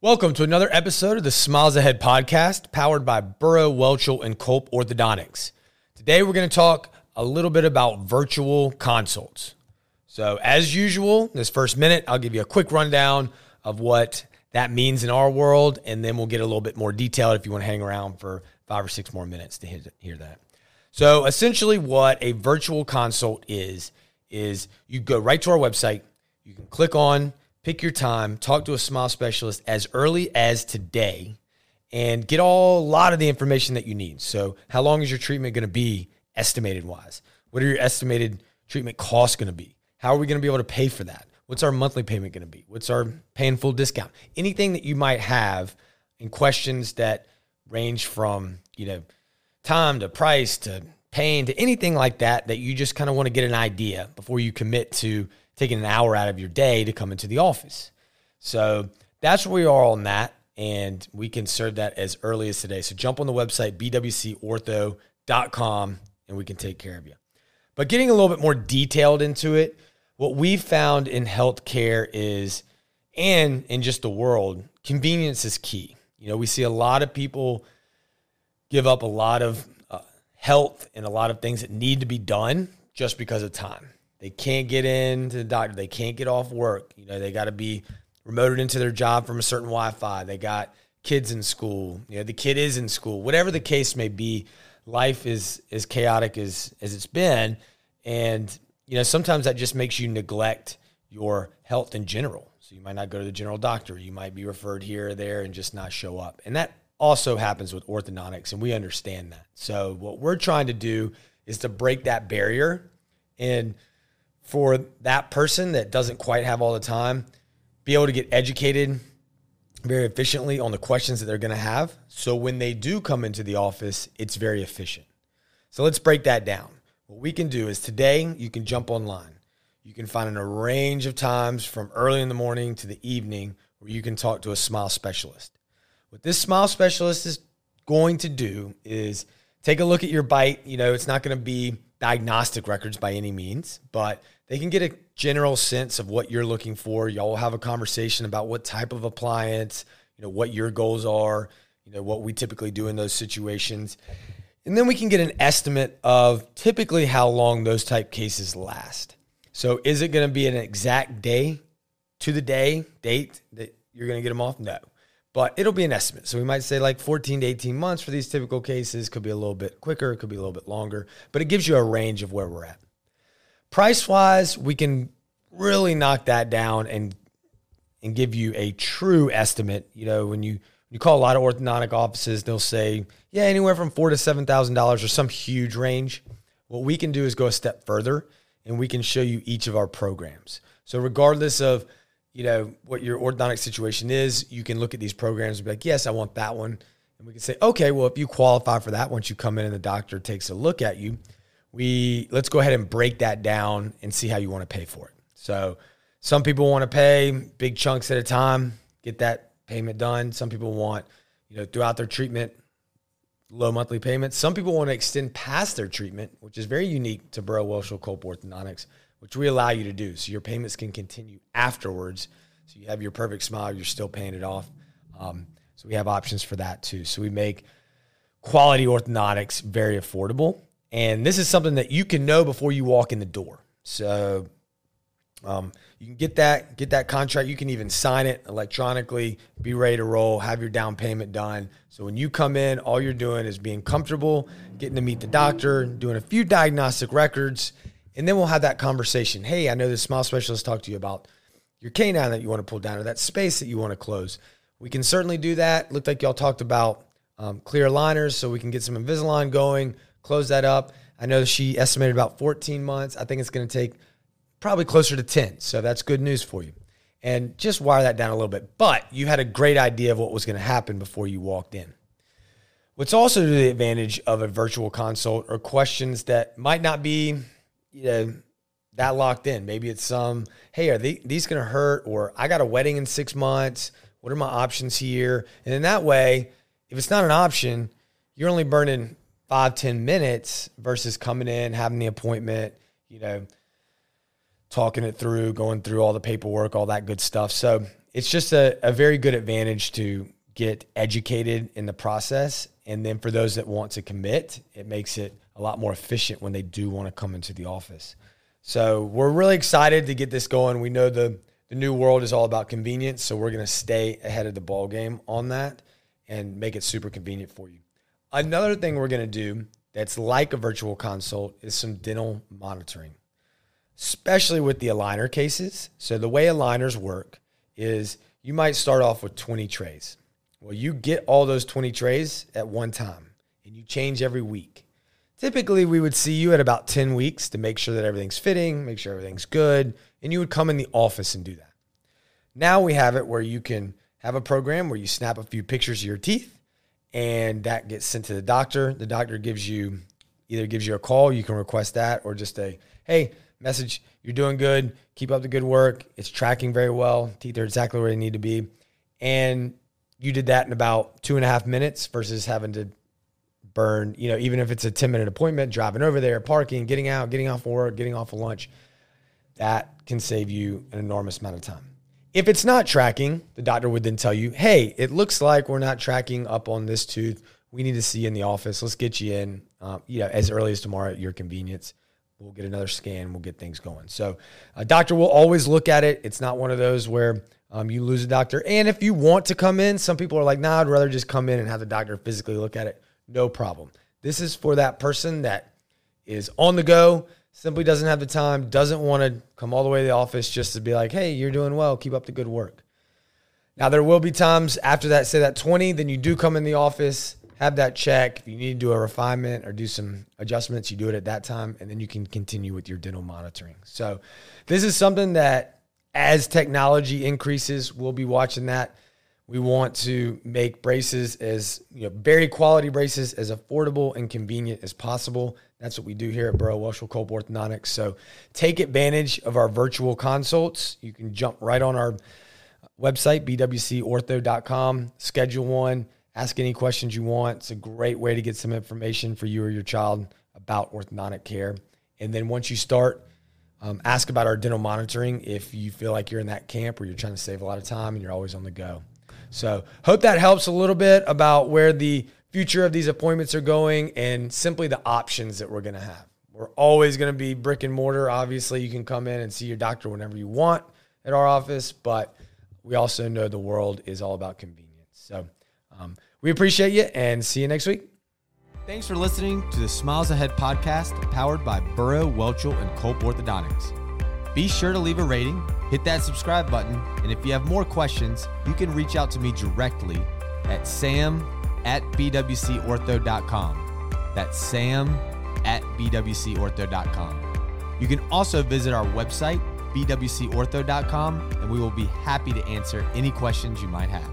Welcome to another episode of the Smiles Ahead podcast, powered by Burrow, Welchel, and Culp Orthodontics. Today, we're going to talk a little bit about virtual consults. So, as usual, this first minute, I'll give you a quick rundown of what that means in our world, and then we'll get a little bit more detailed if you want to hang around for five or six more minutes to hear that. So, essentially, what a virtual consult is, is you go right to our website, you can click on pick your time, talk to a smile specialist as early as today, and get all, a lot of the information that you need. So, how long is your treatment going to be estimated wise? What are your estimated treatment costs going to be? How are we going to be able to pay for that? What's our monthly payment going to be? What's our paying full discount? Anything that you might have and questions that range from, you know, time to price to pain to anything like that that you just kind of want to get an idea before you commit to taking an hour out of your day to come into the office. So that's where we are on that. And we can serve that as early as today. So jump on the website, bwcortho.com, and we can take care of you. But getting a little bit more detailed into it, what we've found in healthcare is, and in just the world, convenience is key. You know, we see a lot of people give up a lot of uh, health and a lot of things that need to be done just because of time. They can't get into the doctor. They can't get off work. You know, they got to be remoted into their job from a certain Wi-Fi. They got kids in school. You know, the kid is in school. Whatever the case may be, life is as chaotic as as it's been, and you know sometimes that just makes you neglect your health in general. So you might not go to the general doctor. You might be referred here or there and just not show up. And that also happens with orthodontics, and we understand that. So what we're trying to do is to break that barrier and for that person that doesn't quite have all the time, be able to get educated very efficiently on the questions that they're going to have. So when they do come into the office, it's very efficient. So let's break that down. What we can do is today, you can jump online. You can find a range of times from early in the morning to the evening where you can talk to a smile specialist. What this smile specialist is going to do is take a look at your bite. You know, it's not going to be diagnostic records by any means, but they can get a general sense of what you're looking for. Y'all have a conversation about what type of appliance, you know, what your goals are, you know, what we typically do in those situations. And then we can get an estimate of typically how long those type cases last. So is it going to be an exact day to the day date that you're going to get them off? No. But it'll be an estimate. So we might say like 14 to 18 months for these typical cases. Could be a little bit quicker, could be a little bit longer, but it gives you a range of where we're at. Price wise, we can really knock that down and and give you a true estimate. You know, when you you call a lot of orthodontic offices, they'll say, yeah, anywhere from four to seven thousand dollars or some huge range. What we can do is go a step further and we can show you each of our programs. So regardless of you know what your orthodontic situation is, you can look at these programs and be like, yes, I want that one. And we can say, okay, well, if you qualify for that, once you come in and the doctor takes a look at you, we let's go ahead and break that down and see how you want to pay for it. So some people want to pay big chunks at a time, get that payment done. Some people want, you know, throughout their treatment, low monthly payments. Some people want to extend past their treatment, which is very unique to Burrow Welchel Culp Orthodontics, which we allow you to do. So your payments can continue afterwards. So you have your perfect smile, you're still paying it off. Um, so we have options for that too. So we make quality orthodontics very affordable. And this is something that you can know before you walk in the door. So um, you can get that get that contract. You can even sign it electronically. Be ready to roll. Have your down payment done. So when you come in, all you're doing is being comfortable, getting to meet the doctor, doing a few diagnostic records, and then we'll have that conversation. Hey, I know the smile specialist talked to you about your canine that you want to pull down or that space that you want to close. We can certainly do that. Looked like y'all talked about um, clear aligners, so we can get some Invisalign going close that up. I know she estimated about 14 months. I think it's going to take probably closer to 10. So that's good news for you. And just wire that down a little bit. But you had a great idea of what was going to happen before you walked in. What's also the advantage of a virtual consult are questions that might not be, you know, that locked in. Maybe it's some, hey, are they, these going to hurt? Or I got a wedding in six months. What are my options here? And in that way, if it's not an option, you're only burning five ten minutes versus coming in, having the appointment, you know, talking it through, going through all the paperwork, all that good stuff. So it's just a, a very good advantage to get educated in the process. And then for those that want to commit, it makes it a lot more efficient when they do want to come into the office. So we're really excited to get this going. We know the the new world is all about convenience, so we're going to stay ahead of the ball game on that and make it super convenient for you. Another thing we're going to do that's like a virtual consult is some dental monitoring, especially with the aligner cases. So the way aligners work is you might start off with 20 trays. Well, you get all those 20 trays at one time and you change every week. Typically, we would see you at about 10 weeks to make sure that everything's fitting, make sure everything's good, and you would come in the office and do that. Now we have it where you can have a program where you snap a few pictures of your teeth and that gets sent to the doctor. The doctor gives you either gives you a call, you can request that, or just a hey, message, you're doing good, keep up the good work. It's tracking very well. Teeth are exactly where they need to be. And you did that in about two and a half minutes versus having to burn, you know, even if it's a 10 minute appointment, driving over there, parking, getting out, getting off of work, getting off of lunch, that can save you an enormous amount of time. If it's not tracking, the doctor would then tell you, hey, it looks like we're not tracking up on this tooth. We need to see you in the office. Let's get you in, uh, you know, as early as tomorrow at your convenience. We'll get another scan. We'll get things going. So, a doctor will always look at it. It's not one of those where um, you lose a doctor. And if you want to come in, some people are like, nah, I'd rather just come in and have the doctor physically look at it no problem. This is for that person that is on the go, simply doesn't have the time, doesn't want to come all the way to the office just to be like, hey, you're doing well, keep up the good work. Now, there will be times after that, say that 20, then you do come in the office, have that check. If you need to do a refinement or do some adjustments, you do it at that time, and then you can continue with your dental monitoring. So, this is something that as technology increases, we'll be watching that. We want to make braces as you know, very quality braces as affordable and convenient as possible. That's what we do here at Burrow Welchel Culp Orthodontics. So take advantage of our virtual consults. You can jump right on our website, bwcortho.com, schedule one, ask any questions you want. It's a great way to get some information for you or your child about orthodontic care. And then once you start, um, ask about our dental monitoring if you feel like you're in that camp where you're trying to save a lot of time and you're always on the go. So, hope that helps a little bit about where the future of these appointments are going and simply the options that we're going to have. We're always going to be brick and mortar. Obviously, you can come in and see your doctor whenever you want at our office, but we also know the world is all about convenience. So, um, we appreciate you and see you next week. Thanks for listening to the Smiles Ahead podcast powered by Burrow, Welchel, and Culp Orthodontics. Be sure to leave a rating, hit that subscribe button, and if you have more questions, you can reach out to me directly at sam at bwcortho.com. That's sam at bwcortho.com. You can also visit our website, bwcortho.com, and we will be happy to answer any questions you might have.